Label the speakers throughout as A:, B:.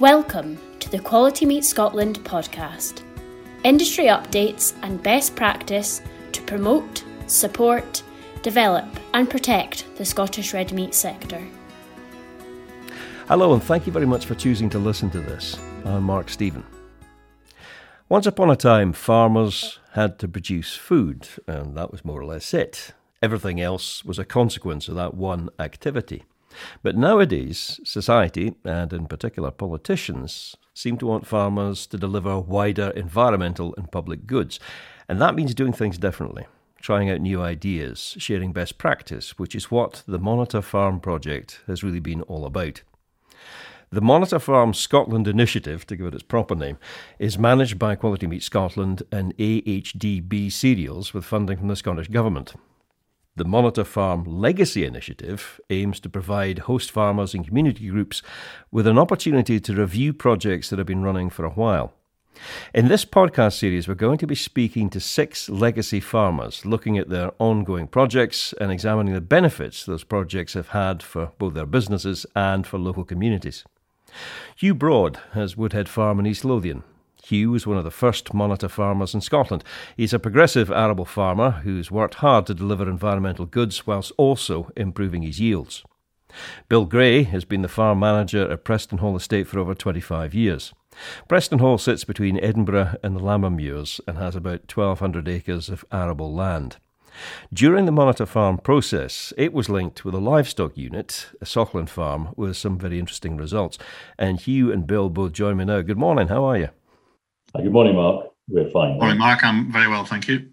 A: Welcome to the Quality Meat Scotland podcast. Industry updates and best practice to promote, support, develop, and protect the Scottish red meat sector.
B: Hello, and thank you very much for choosing to listen to this. I'm Mark Stephen. Once upon a time, farmers had to produce food, and that was more or less it. Everything else was a consequence of that one activity. But nowadays, society, and in particular politicians, seem to want farmers to deliver wider environmental and public goods. And that means doing things differently, trying out new ideas, sharing best practice, which is what the Monitor Farm project has really been all about. The Monitor Farm Scotland initiative, to give it its proper name, is managed by Quality Meat Scotland and AHDB Cereals with funding from the Scottish Government. The Monitor Farm Legacy Initiative aims to provide host farmers and community groups with an opportunity to review projects that have been running for a while. In this podcast series, we're going to be speaking to six legacy farmers, looking at their ongoing projects and examining the benefits those projects have had for both their businesses and for local communities. Hugh Broad has Woodhead Farm in East Lothian, Hugh was one of the first monitor farmers in Scotland. He's a progressive arable farmer who's worked hard to deliver environmental goods whilst also improving his yields. Bill Gray has been the farm manager at Preston Hall Estate for over 25 years. Preston Hall sits between Edinburgh and the Lammermuirs and has about 1,200 acres of arable land. During the Monitor Farm process, it was linked with a livestock unit, a Saughland farm, with some very interesting results. And Hugh and Bill both join me now. Good morning, how are you?
C: Good morning, Mark. We're fine.
D: Morning, Mark. I'm very well, thank you.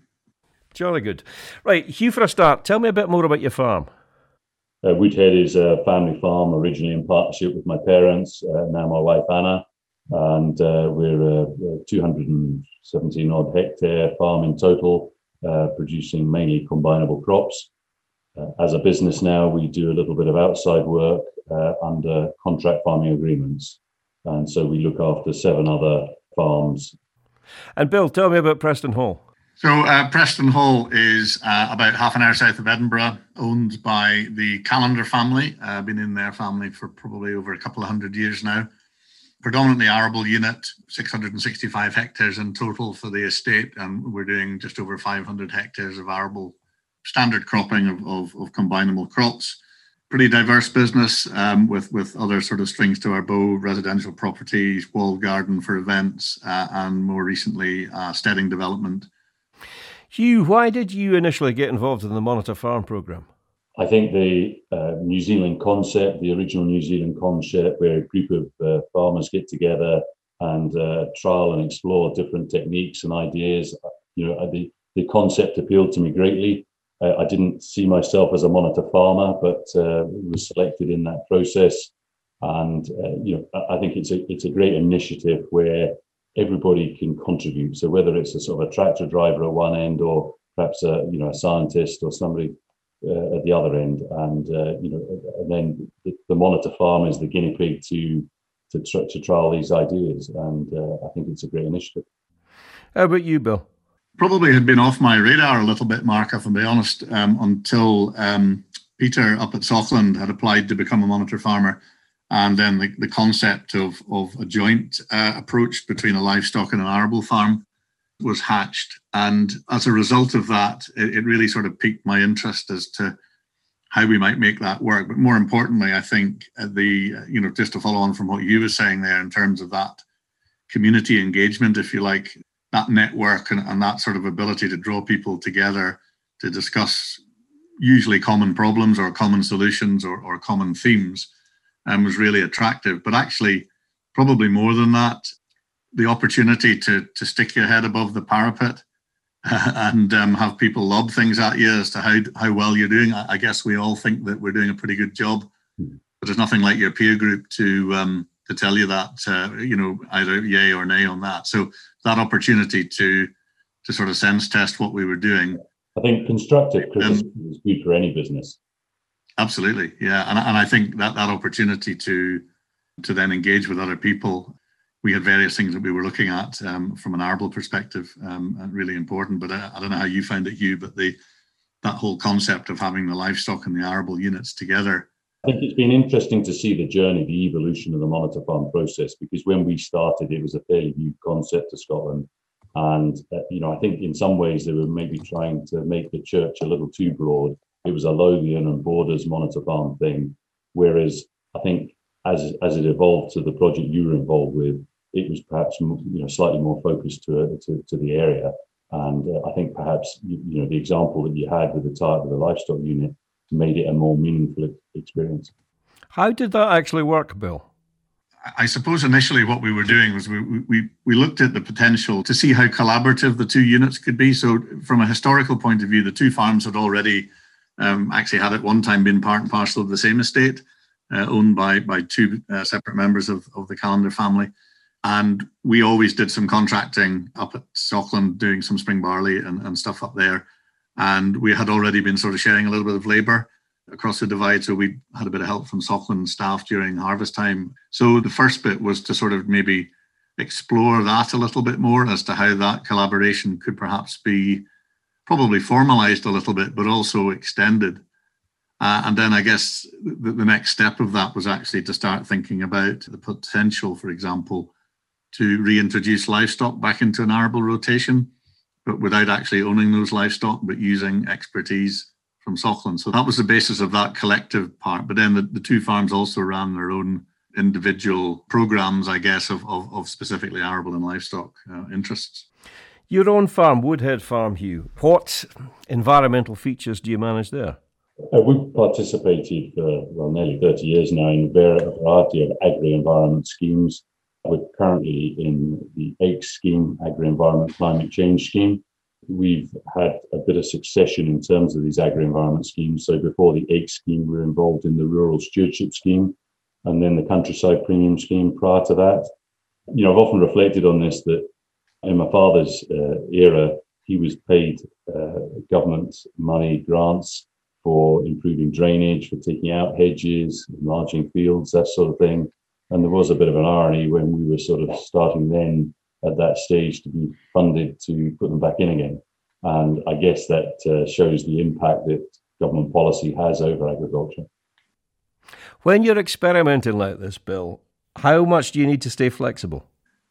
B: Jolly good. Right, Hugh, for a start, tell me a bit more about your farm.
C: Uh, Woodhead is a family farm, originally in partnership with my parents, uh, now my wife Anna, and uh, we're a, 217 odd hectare farm in total, uh, producing mainly combinable crops. Uh, as a business now, we do a little bit of outside work uh, under contract farming agreements, and so we look after seven other farms.
B: And Bill, tell me about Preston Hall.
D: So uh, Preston Hall is uh, about half an hour south of Edinburgh, owned by the Callander family. Uh, been in their family for probably over a couple of hundred years now. Predominantly arable unit, 665 hectares in total for the estate, and we're doing just over 500 hectares of arable standard cropping of, of, of combinable crops pretty diverse business um, with with other sort of strings to our bow, residential properties, walled garden for events, uh, and more recently, uh, steading development.
B: Hugh, why did you initially get involved in the Monitor Farm program?
C: I think the uh, New Zealand concept, the original New Zealand concept, where a group of uh, farmers get together and uh, trial and explore different techniques and ideas, you know, the the concept appealed to me greatly. Uh, I didn't see myself as a monitor farmer, but uh, was selected in that process. And uh, you know, I think it's a it's a great initiative where everybody can contribute. So whether it's a sort of a tractor driver at one end, or perhaps a you know a scientist or somebody uh, at the other end, and uh, you know, and then the, the, monitor farm is the guinea pig to to, tr- to trial these ideas, and uh, I think it's a great initiative.
B: How about you, Bill?
D: Probably had been off my radar a little bit, Mark, if I'm being honest, um, until um, Peter up at Saughland had applied to become a monitor farmer. And then the, the concept of, of a joint uh, approach between a livestock and an arable farm was hatched. And as a result of that, it, it really sort of piqued my interest as to how we might make that work. But more importantly, I think uh, the, you know, just to follow on from what you were saying there in terms of that community engagement, if you like, that network and, and that sort of ability to draw people together to discuss usually common problems or common solutions or, or common themes um, was really attractive. But actually, probably more than that, the opportunity to to stick your head above the parapet and um, have people lob things at you as to how how well you're doing. I, I, guess we all think that we're doing a pretty good job, hmm. but there's nothing like your peer group to um, to tell you that uh, you know either yay or nay on that. So that opportunity to to sort of sense test what we were doing.
C: I think constructive criticism um, is good for any business.
D: Absolutely, yeah, and and I think that that opportunity to to then engage with other people. We had various things that we were looking at um, from an arable perspective, um, really important. But I, I, don't know how you found it, Hugh, but the that whole concept of having the livestock and the arable units together
C: I think it's been interesting to see the journey, the evolution of the monitor farm process, because when we started, it was a fairly new concept to Scotland. And, uh, you know, I think in some ways they were maybe trying to make the church a little too broad. It was a Lothian and Borders monitor farm thing. Whereas I think as, as it evolved to the project you were involved with, it was perhaps, you know, slightly more focused to, to, to the area. And uh, I think perhaps, you, you know, the example that you had with the type of the livestock unit made it a more meaningful experience.
B: How did that actually work, Bill?
D: I suppose initially what we were doing was we, we, we looked at the potential to see how collaborative the two units could be. So, from a historical point of view, the two farms had already um, actually had at one time been part and parcel of the same estate, uh, owned by by two uh, separate members of, of the Callander family. And we always did some contracting up at Saughland, doing some spring barley and, and stuff up there. And we had already been sort of sharing a little bit of labour across the divide. So we had a bit of help from Saughland staff during harvest time. So the first bit was to sort of maybe explore that a little bit more as to how that collaboration could perhaps be probably formalized a little bit, but also extended. Uh, and then I guess the, the, next step of that was actually to start thinking about the potential, for example, to reintroduce livestock back into an arable rotation, but without actually owning those livestock, but using expertise from Saughland. So that was the basis of that collective part. But then the, the two farms also ran their own individual programs, I guess, of, of, of specifically arable and livestock uh, interests.
B: Your own farm, Woodhead Farm, Hugh, what environmental features do you manage there?
C: Uh, we've participated for well, nearly 30 years now in a variety of agri environment schemes. We're currently in the ACE scheme, Agri Environment Climate Change Scheme, we've had a bit of succession in terms of these agri-environment schemes. So before the ACE scheme, we were involved in the Rural Stewardship Scheme and then the Countryside Premium Scheme prior to that. You know, I've often reflected on this that in my father's uh, era, he was paid uh, government money grants for improving drainage, for taking out hedges, enlarging fields, that sort of thing. And there was a bit of an irony when we were sort of starting then at that stage to be funded to put them back in again. And I guess that uh, shows the impact that government policy has over agriculture.
B: When you're experimenting like this, Bill, how much do you need to stay flexible?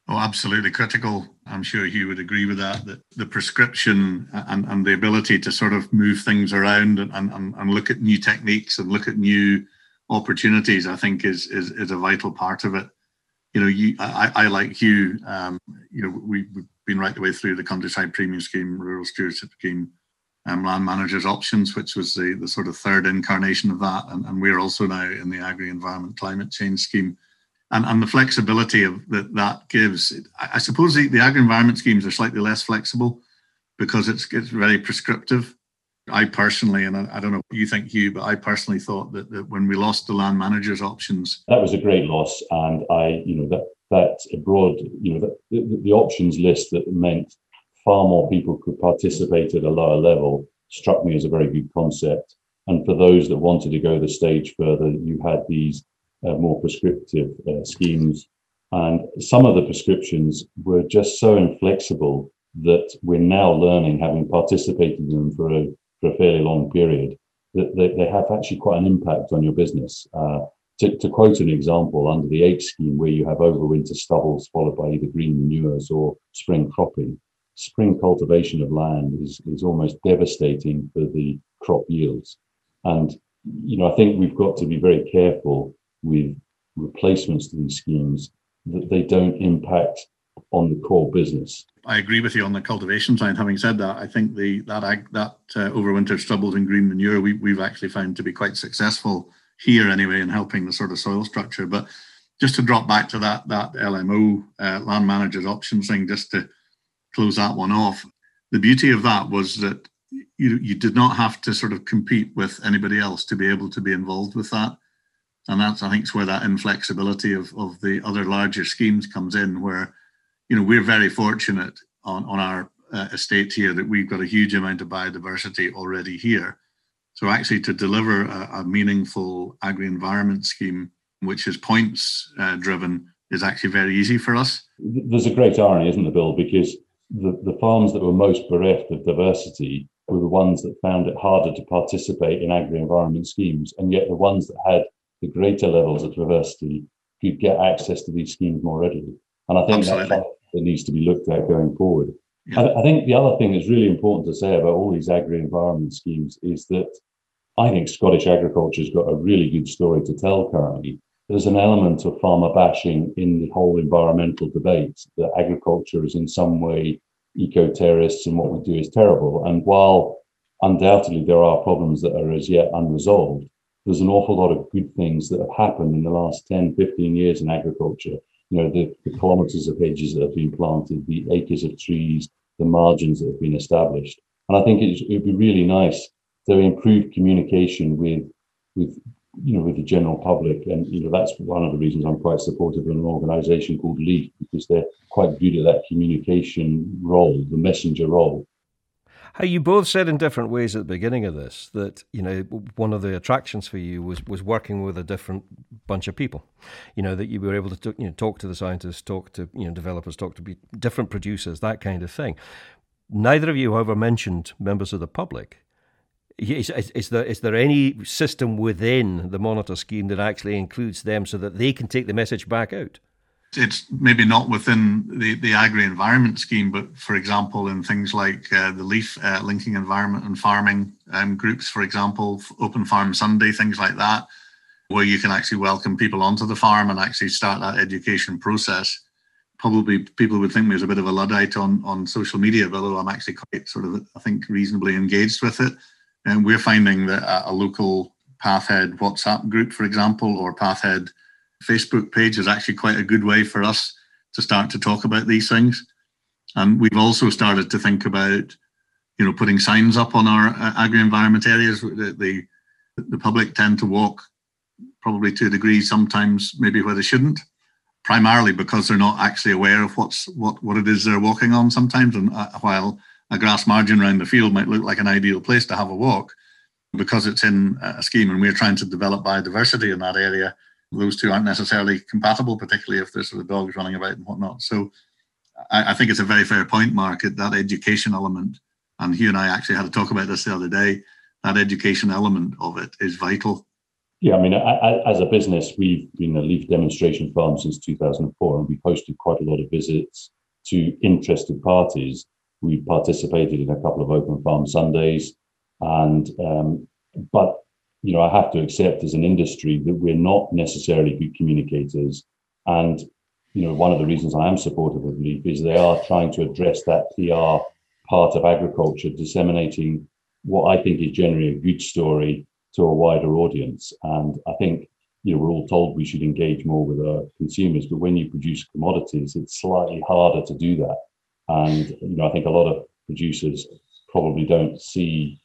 D: Oh, absolutely critical. I'm sure Hugh would agree with that. That the prescription and, and the ability to sort of move things around and, and, and look at new techniques and look at new opportunities, I think is, is, is a vital part of it you know, you, I, I like you, um, you know, we, have been right the way through the countryside premium scheme, rural stewardship scheme, um, land managers options, which was the, the sort of third incarnation of that. And, and we're also now in the agri environment climate change scheme. And, and the flexibility of that that gives, I, I suppose the, the agri environment schemes are slightly less flexible because it's, it's very prescriptive. I personally, and I, don't know what you think, Hugh, but I personally thought that, that when we lost the land managers options,
C: that was a great loss. And I, you know, that that broad, you know, the, the, the options list that meant far more people could participate at a lower level struck me as a very good concept. And for those that wanted to go the stage further, you had these uh, more prescriptive uh, schemes. And some of the prescriptions were just so inflexible that we're now learning, having participated in them for a for a fairly long period, that they, they have actually quite an impact on your business. Uh, to, to, quote an example, under the H scheme, where you have overwinter stubbles followed by either green manures or spring cropping, spring cultivation of land is, is almost devastating for the crop yields. And, you know, I think we've got to be very careful with replacements to these schemes that they don't impact on the core business.
D: I agree with you on the cultivation side. Having said that, I think the that that uh, overwinter stubbles and green manure we, we've actually found to be quite successful here anyway in helping the sort of soil structure. But just to drop back to that that LMO uh, land managers options thing, just to close that one off. The beauty of that was that you you did not have to sort of compete with anybody else to be able to be involved with that. And that's I think is where that inflexibility of, of the other larger schemes comes in, where you know, we're very fortunate on, on our uh, estate here that we've got a huge amount of biodiversity already here. So actually to deliver a, a meaningful agri-environment scheme, which is points uh, driven, is actually very easy for us.
C: There's a great irony, isn't there, Bill? Because the, the farms that were most bereft of diversity were the ones that found it harder to participate in agri-environment schemes. And yet the ones that had the greater levels of diversity could get access to these schemes more readily. And I think Absolutely. that's that needs to be looked at going forward. Yeah. I, I think the other thing that's really important to say about all these agri-environment schemes is that I think Scottish agriculture's got a really good story to tell currently. There's an element of farmer bashing in the whole environmental debate that agriculture is in some way eco-terrorists and what we do is terrible. And while undoubtedly there are problems that are as yet unresolved, there's an awful lot of good things that have happened in the last 10, 15 years in agriculture. You know, the, the kilometers of hedges that have been planted, the acres of trees, the margins that have been established. And I think it would be really nice to improve communication with, with, you know, with the general public. And, you know, that's one of the reasons I'm quite supportive of an organization called LEAF, because they're quite good at that communication role, the messenger role.
B: How you both said in different ways at the beginning of this that you know one of the attractions for you was was working with a different bunch of people. You know that you were able to you know talk to the scientists, talk to you know developers, talk to different producers, that kind of thing. Neither of you, however, mentioned members of the public. Is, is, is, there is there any system within the monitor scheme that actually includes them so that they can take the message back out?
D: It's maybe not within the, the agri environment scheme, but for example, in things like uh, the LEAF uh, linking environment and farming um, groups, for example, Open Farm Sunday, things like that, where you can actually welcome people onto the farm and actually start that education process. Probably people would think me as a bit of a Luddite on, on social media, although I'm actually quite sort of, I think, reasonably engaged with it. And we're finding that a, a local Pathhead WhatsApp group, for example, or Pathhead Facebook page is actually quite a good way for us to start to talk about these things. And we've also started to think about, you know, putting signs up on our uh, agri-environment areas. The, the, the public tend to walk probably to a degree sometimes maybe where they shouldn't, primarily because they're not actually aware of what's what what it is they're walking on sometimes. And uh, while a grass margin around the field might look like an ideal place to have a walk, because it's in a scheme and we're trying to develop biodiversity in that area, those two aren't necessarily compatible, particularly if there's sort of dogs running about and whatnot. So I, I think it's a very fair point, Mark, that education element. And Hugh and I actually had to talk about this the other day. That education element of it is vital.
C: Yeah, I mean, as a business, we've been a leaf demonstration farm since 2004, and we've hosted quite a lot of visits to interested parties. We've participated in a couple of open farm Sundays, and um, but you know, I have to accept as an industry that we're not necessarily good communicators. And, you know, one of the reasons I am supportive of LEAF is they are trying to address that PR part of agriculture, disseminating what I think is generally a good story to a wider audience. And I think, you know, we're all told we should engage more with our consumers, but when you produce commodities, it's slightly harder to do that. And, you know, I think a lot of producers probably don't see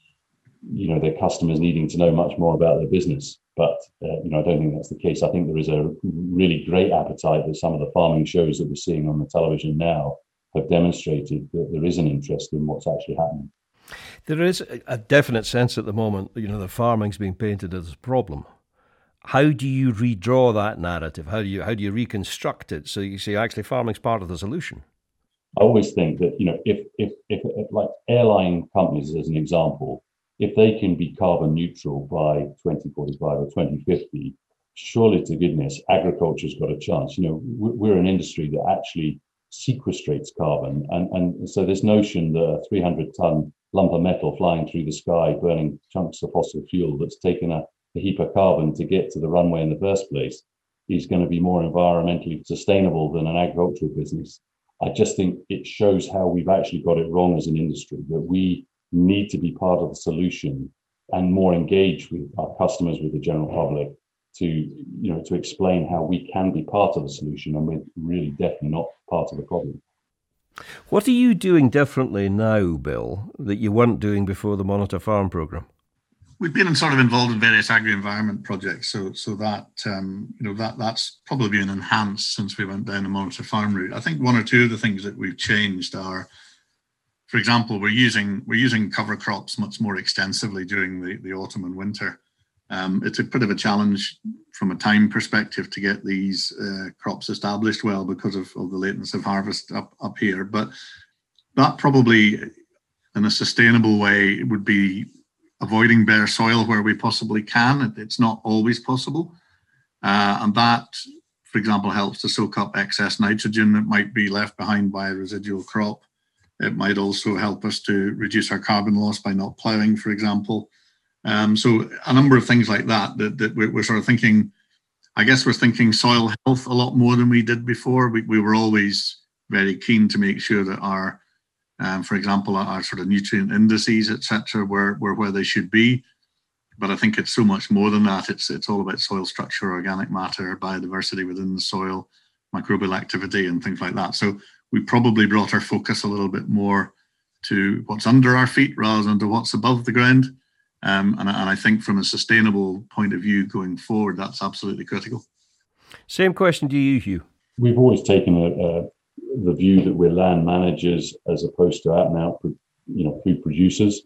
C: you know their customers needing to know much more about their business. But uh, you know, I don't think that's the case. I think there is a really great appetite that some of the farming shows that we're seeing on the television now have demonstrated that there is an interest in what's actually happening.
B: There is a definite sense at the moment, you know, the farming's being painted as a problem. How do you redraw that narrative? How do you how do you reconstruct it so you see actually farming's part of the solution?
C: I always think that you know if if if, if like airline companies as an example, if they can be carbon neutral by 2045 or 2050, surely to goodness, agriculture's got a chance. You know, we're an industry that actually sequestrates carbon. And, and so this notion that a 300 ton lump of metal flying through the sky, burning chunks of fossil fuel that's taken a, a heap of carbon to get to the runway in the first place is going to be more environmentally sustainable than an agricultural business. I just think it shows how we've actually got it wrong as an industry that we need to be part of the solution and more engaged with our customers, with the general public, to you know to explain how we can be part of the solution and we're really definitely not part of the problem.
B: What are you doing differently now, Bill, that you weren't doing before the Monitor Farm program?
D: We've been sort of involved in various agri-environment projects, so so that um, you know that that's probably been enhanced since we went down the Monitor Farm route. I think one or two of the things that we've changed are for example, we're using we're using cover crops much more extensively during the, the autumn and winter. Um, it's a bit of a challenge from a time perspective to get these uh, crops established well because of, of the lateness of harvest up, up here. But that probably, in a sustainable way, would be avoiding bare soil where we possibly can. It's not always possible. Uh, and that, for example, helps to soak up excess nitrogen that might be left behind by a residual crop. It might also help us to reduce our carbon loss by not ploughing, for example. Um, so a number of things like that that, that we're, we're, sort of thinking. I guess we're thinking soil health a lot more than we did before. We, we were always very keen to make sure that our, um, for example, our, our sort of nutrient indices, etc., were, were where they should be. But I think it's so much more than that. It's it's all about soil structure, organic matter, biodiversity within the soil, microbial activity, and things like that. So we probably brought our focus a little bit more to what's under our feet rather than to what's above the ground. Um, and, and I think from a sustainable point of view going forward, that's absolutely critical.
B: Same question to you, Hugh.
C: We've always taken a, a, the view that we're land managers as opposed to out and out, you know, food producers.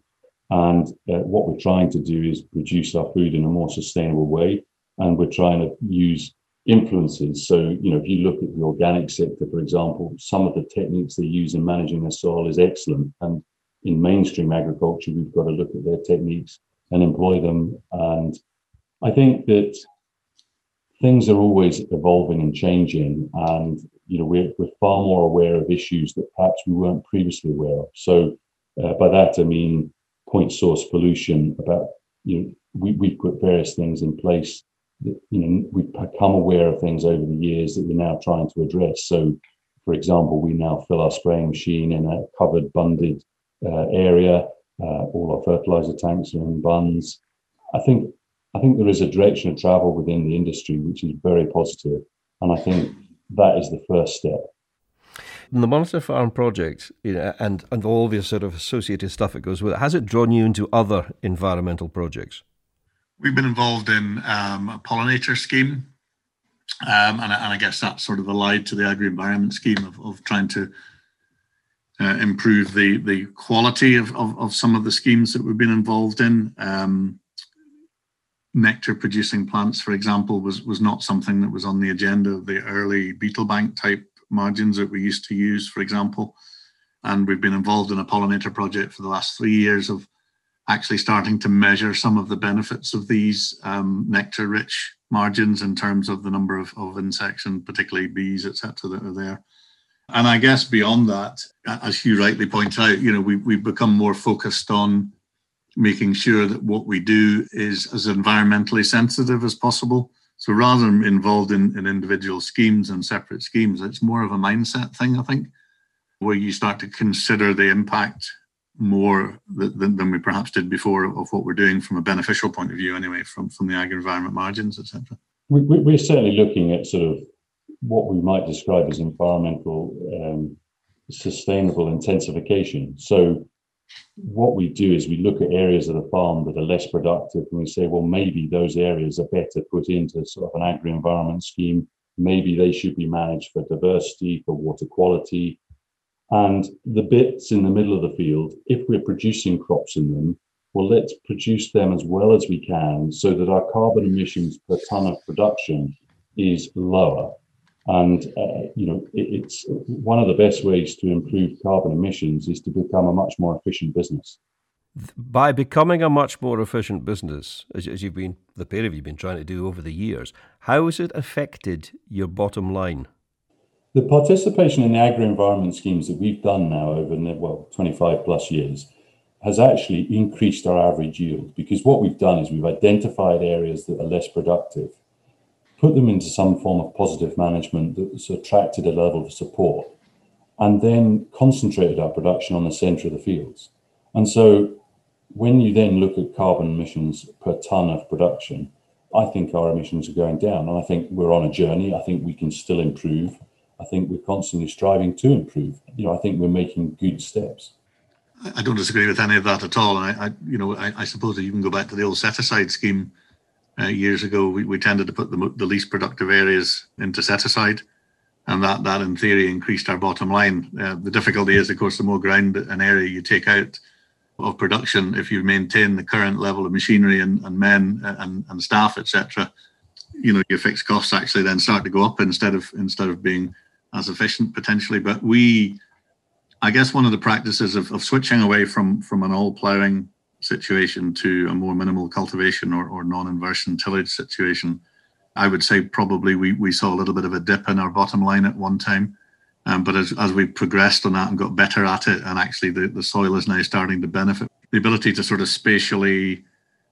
C: And uh, what we're trying to do is produce our food in a more sustainable way. And we're trying to use influences. So, you know, if you look at the organic sector, for example, some of the techniques they use in managing their soil is excellent. And in mainstream agriculture, we've got to look at their techniques and employ them. And I think that things are always evolving and changing. And, you know, we're, we're far more aware of issues that perhaps we weren't previously aware of. So uh, by that, I mean point source pollution about, you know, we, we put various things in place you know, we've become aware of things over the years that we're now trying to address. So, for example, we now fill our spraying machine in a covered, bunded uh, area. Uh, all our fertilizer tanks are in bunds. I think I think there is a direction of travel within the industry which is very positive, and I think that is the first step.
B: In the Monitor Farm project, you know, and and all the sort of associated stuff that goes with it, has it drawn you into other environmental projects?
D: We've been involved in um, a pollinator scheme, um, and, and, I guess that's sort of allied to the agri-environment scheme of, of trying to uh, improve the the quality of, of, of, some of the schemes that we've been involved in. Um, nectar producing plants, for example, was was not something that was on the agenda of the early beetle bank type margins that we used to use, for example. And we've been involved in a pollinator project for the last three years of actually starting to measure some of the benefits of these um, nectar rich margins in terms of the number of, of insects and particularly bees, etc., that are there. And I guess beyond that, as you rightly point out, you know, we, we've become more focused on making sure that what we do is as environmentally sensitive as possible. So rather than involved in, in individual schemes and separate schemes, it's more of a mindset thing, I think, where you start to consider the impact more than, than we perhaps did before of what we're doing from a beneficial point of view anyway from from the agri environment margins etc
C: we, we're certainly looking at sort of what we might describe as environmental um, sustainable intensification. So what we do is we look at areas of the farm that are less productive and we say well maybe those areas are better put into sort of an agri environment scheme. Maybe they should be managed for diversity for water quality and the bits in the middle of the field, if we're producing crops in them, well, let's produce them as well as we can so that our carbon emissions per ton of production is lower. And, uh, you know, it, it's one of the best ways to improve carbon emissions is to become a much more efficient business.
B: By becoming a much more efficient business, as, as you've been, the pair of you have been trying to do over the years, how has it affected your bottom line?
C: The participation in the agri-environment schemes that we've done now over well 25 plus years has actually increased our average yield because what we've done is we've identified areas that are less productive, put them into some form of positive management that's attracted a level of support, and then concentrated our production on the centre of the fields. And so when you then look at carbon emissions per tonne of production, I think our emissions are going down. And I think we're on a journey. I think we can still improve. I think we're constantly striving to improve. You know, I think we're making good steps.
D: I don't disagree with any of that at all. And I, I you know, I, I, suppose that you can go back to the old set aside scheme uh, years ago. We, we tended to put the, the least productive areas into set aside, and that that in theory increased our bottom line. Uh, the difficulty is, of course, the more ground an area you take out of production, if you maintain the current level of machinery and, and men uh, and, and staff, etc., you know, your fixed costs actually then start to go up instead of instead of being as efficient potentially. But we, I guess, one of the practices of, of switching away from from an all ploughing situation to a more minimal cultivation or, or non-inversion tillage situation I would say probably we, we saw a little bit of a dip in our bottom line at one time. Um, but as, as we've progressed on that and got better at it, and actually the, the soil is now starting to benefit, the ability to sort of spatially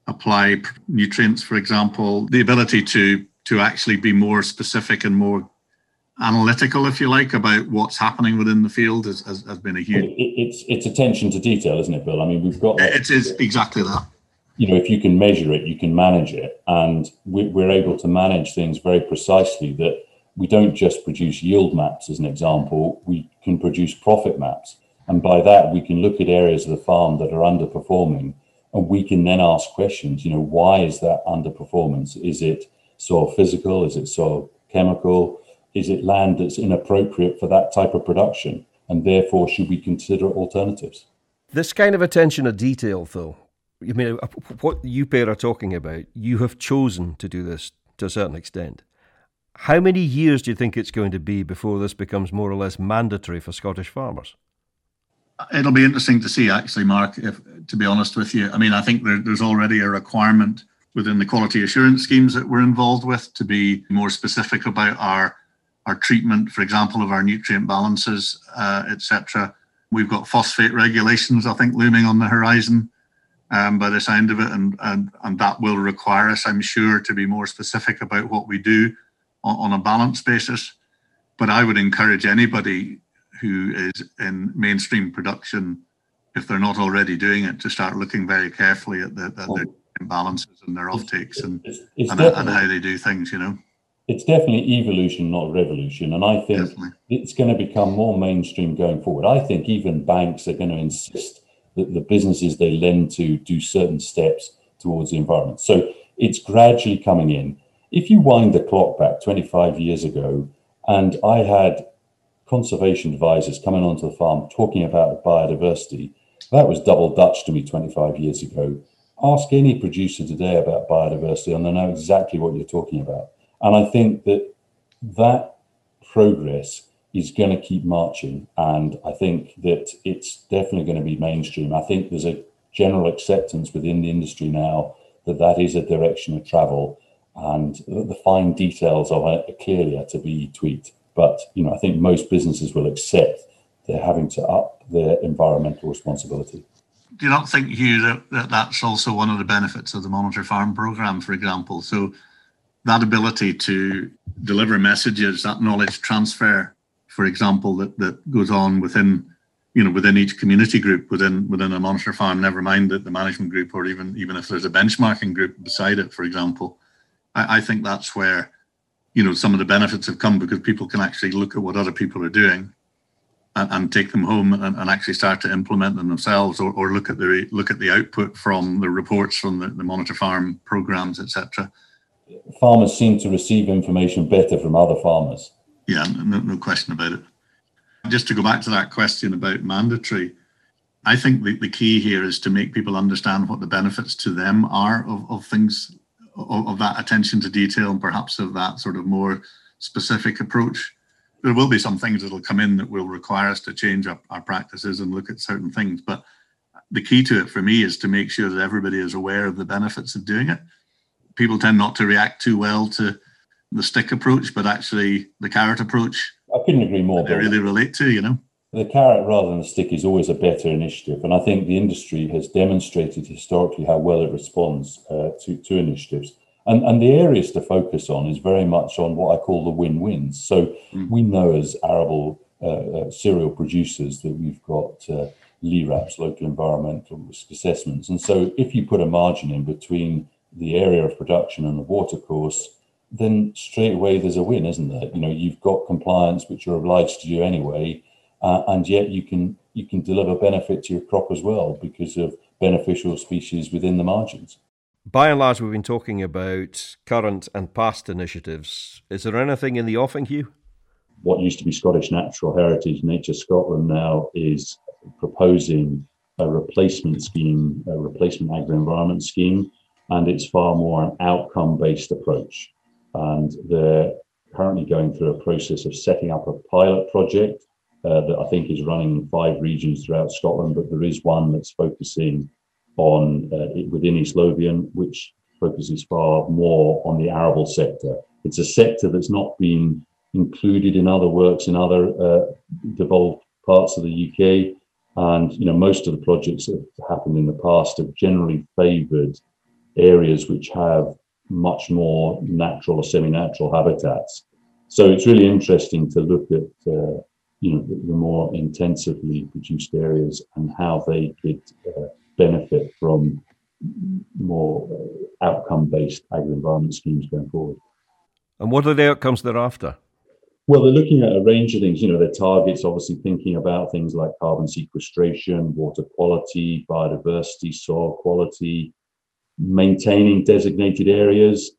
D: apply nutrients, for example, the ability to to actually be more specific and more analytical, if you like, about what's happening within the field has, has, has been a huge. It,
C: it's it's attention to detail, isn't it, Bill? I mean, we've got.
D: It is exactly that.
C: You know, if you can measure it, you can manage it, and we're able to manage things very precisely. That we don't just produce yield maps, as an example. We can produce profit maps, and by that we can look at areas of the farm that are underperforming, and we can then ask questions. You know, why is that underperformance? Is it soil physical? Is it soil chemical? Is it land that's inappropriate for that type of production? And therefore, should we consider alternatives?
B: This kind of attention to detail, though, I mean, uh, what you pair are talking about, you have chosen to do this to a certain extent. How many years do you think it's going to be before this becomes more or less mandatory for Scottish farmers?
D: It'll be interesting to see, actually, Mark, if, to be honest with you. I mean, I think there, there's already a requirement within the quality assurance schemes that we're involved with to be more specific about our our treatment, for example, of our nutrient balances, uh, etc. We've got phosphate regulations, I think, looming on the horizon um, by the sound of it, and, and and that will require us, I'm sure, to be more specific about what we do on, on a balance basis. But I would encourage anybody who is in mainstream production, if they're not already doing it, to start looking very carefully at, the, at their imbalances and their offtakes and, and, and how they do things, you know
C: it's definitely evolution, not revolution. And I think definitely. it's going to become more mainstream going forward. I think even banks are going to insist that the businesses they lend to do certain steps towards the environment. So it's gradually coming in. If you wind the clock back 25 years ago, and I had conservation advisors coming onto the farm talking about biodiversity, that was double Dutch to me 25 years ago. Ask any producer today about biodiversity, and they know exactly what you're talking about. And I think that that progress is going to keep marching. And I think that it's definitely going to be mainstream. I think there's a general acceptance within the industry now that that is a direction of travel. And the fine details of it clearly are to be tweaked. But you know, I think most businesses will accept they're having to up their environmental responsibility.
D: Do you not think, Hugh, that, that that's also one of the benefits of the Monitor Farm program, for example? So that ability to deliver messages, that knowledge transfer, for example, that, that goes on within, you know, within each community group, within within a monitor farm, never mind the, the management group or even even if there's a benchmarking group beside it, for example. I, I think that's where, you know, some of the benefits have come because people can actually look at what other people are doing and, and take them home and, and, actually start to implement them themselves or, or look at the look at the output from the reports from the, the monitor farm programs, etc
C: farmers seem to receive information better from other farmers.
D: Yeah, no, no question about it. Just to go back to that question about mandatory, I think the, the key here is to make people understand what the benefits to them are of, of things, of, of that attention to detail and perhaps of that sort of more specific approach. There will be some things that will come in that will require us to change up our practices and look at certain things. But the key to it for me is to make sure that everybody is aware of the benefits of doing it people tend not to react too well to the stick approach, but actually the carrot approach.
C: I couldn't agree more.
D: They really relate to, you know.
C: The carrot rather than the stick is always a better initiative, and I think the industry has demonstrated historically how well it responds uh, to to initiatives. And, and the areas to focus on is very much on what I call the win-wins. So mm. we know as arable uh, uh, cereal producers that we've got uh, LERAPs, local environmental risk assessments, and so if you put a margin in between the area of production and the watercourse, then straight away there's a win, isn't there? You know, you've got compliance, which you're obliged to do anyway, uh, and yet you can you can deliver benefit to your crop as well because of beneficial species within the margins.
B: By and large, we've been talking about current and past initiatives. Is there anything in the offing, Hugh?
C: What used to be Scottish Natural Heritage, Nature Scotland now is proposing a replacement scheme, a replacement agri-environment scheme and it's far more an outcome based approach. And they're currently going through a process of setting up a pilot project uh, that I think is running in five regions throughout Scotland, but there is one that's focusing on uh, within East Lothian, which focuses far more on the arable sector. It's a sector that's not been included in other works in other uh, devolved parts of the UK. And you know, most of the projects that have happened in the past have generally favoured areas which have much more natural or semi-natural habitats. So it's really interesting to look at uh, you know the, more intensively produced areas and how they could uh, benefit from more uh, outcome-based agri-environment schemes going forward.
B: And what are the outcomes thereafter?
C: Well, they're looking at a range of things. You know, their targets obviously thinking about things like carbon sequestration, water quality, biodiversity, soil quality, maintaining designated areas,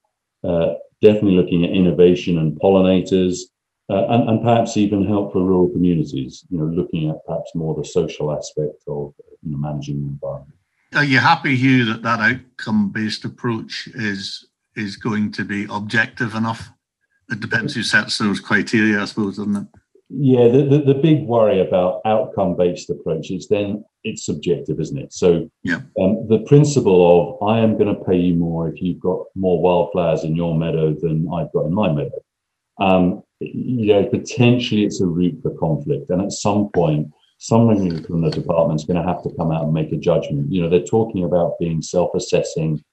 C: uh, definitely looking at innovation and pollinators, uh, and, and, perhaps even help for rural communities. You know, looking at perhaps more the social aspect of you know, managing the environment.
D: Are you happy, Hugh, that that outcome-based approach is is going to be objective enough? It depends who sets those criteria, I suppose, doesn't it?
C: Yeah, the, the, the big worry about outcome based approaches, then it's subjective, isn't it? So
D: yeah.
C: Um, the principle of I am going to pay you more if you've got more wildflowers in your meadow than I've got in my meadow. Um, you know, potentially it's a route for conflict. And at some point, someone from the department is going to have to come out and make a judgment. You know, they're talking about being self assessing.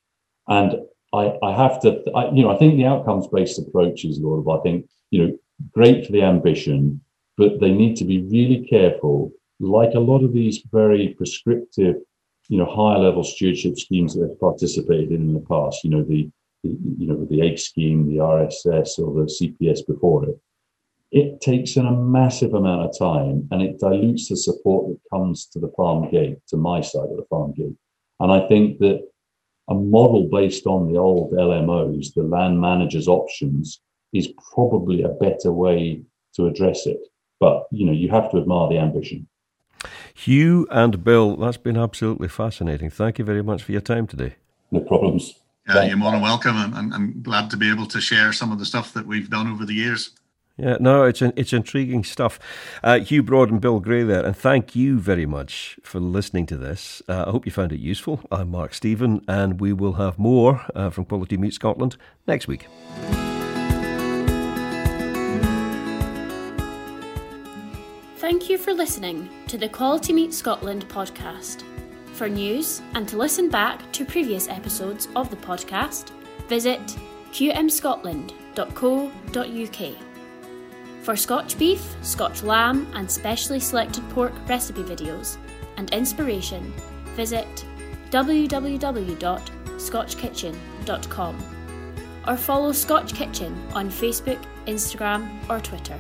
C: And I, I have to, I, you know, I think the outcomes based approach is, Lord, I think, you know, great for the ambition, but they need to be really careful. Like a lot of these very prescriptive, you know, higher level stewardship schemes that they've participated in in the past, you know, the, the you know, the AIC scheme, the RSS or the CPS before it, it takes in a massive amount of time and it dilutes the support that comes to the farm gate, to my side of the farm gate. And I think that a model based on the old LMOs, the land managers options, is probably a better way to address it. But you know, you have to admire the ambition.
B: Hugh and Bill, that's been absolutely fascinating. Thank you very much for your time today.
C: No problems.
D: Yeah, you're more than welcome, and I'm glad to be able to share some of the stuff that we've done over the years.
B: Yeah, no, it's it's intriguing stuff. Uh, Hugh Broad and Bill Gray there, and thank you very much for listening to this. Uh, I hope you found it useful. I'm Mark Stephen, and we will have more uh, from Quality Meat Scotland next week.
A: Thank you for listening to the Quality Meat Scotland podcast. For news and to listen back to previous episodes of the podcast, visit qmscotland.co.uk. For Scotch beef, Scotch lamb, and specially selected pork recipe videos and inspiration, visit www.scotchkitchen.com or follow Scotch Kitchen on Facebook, Instagram, or Twitter.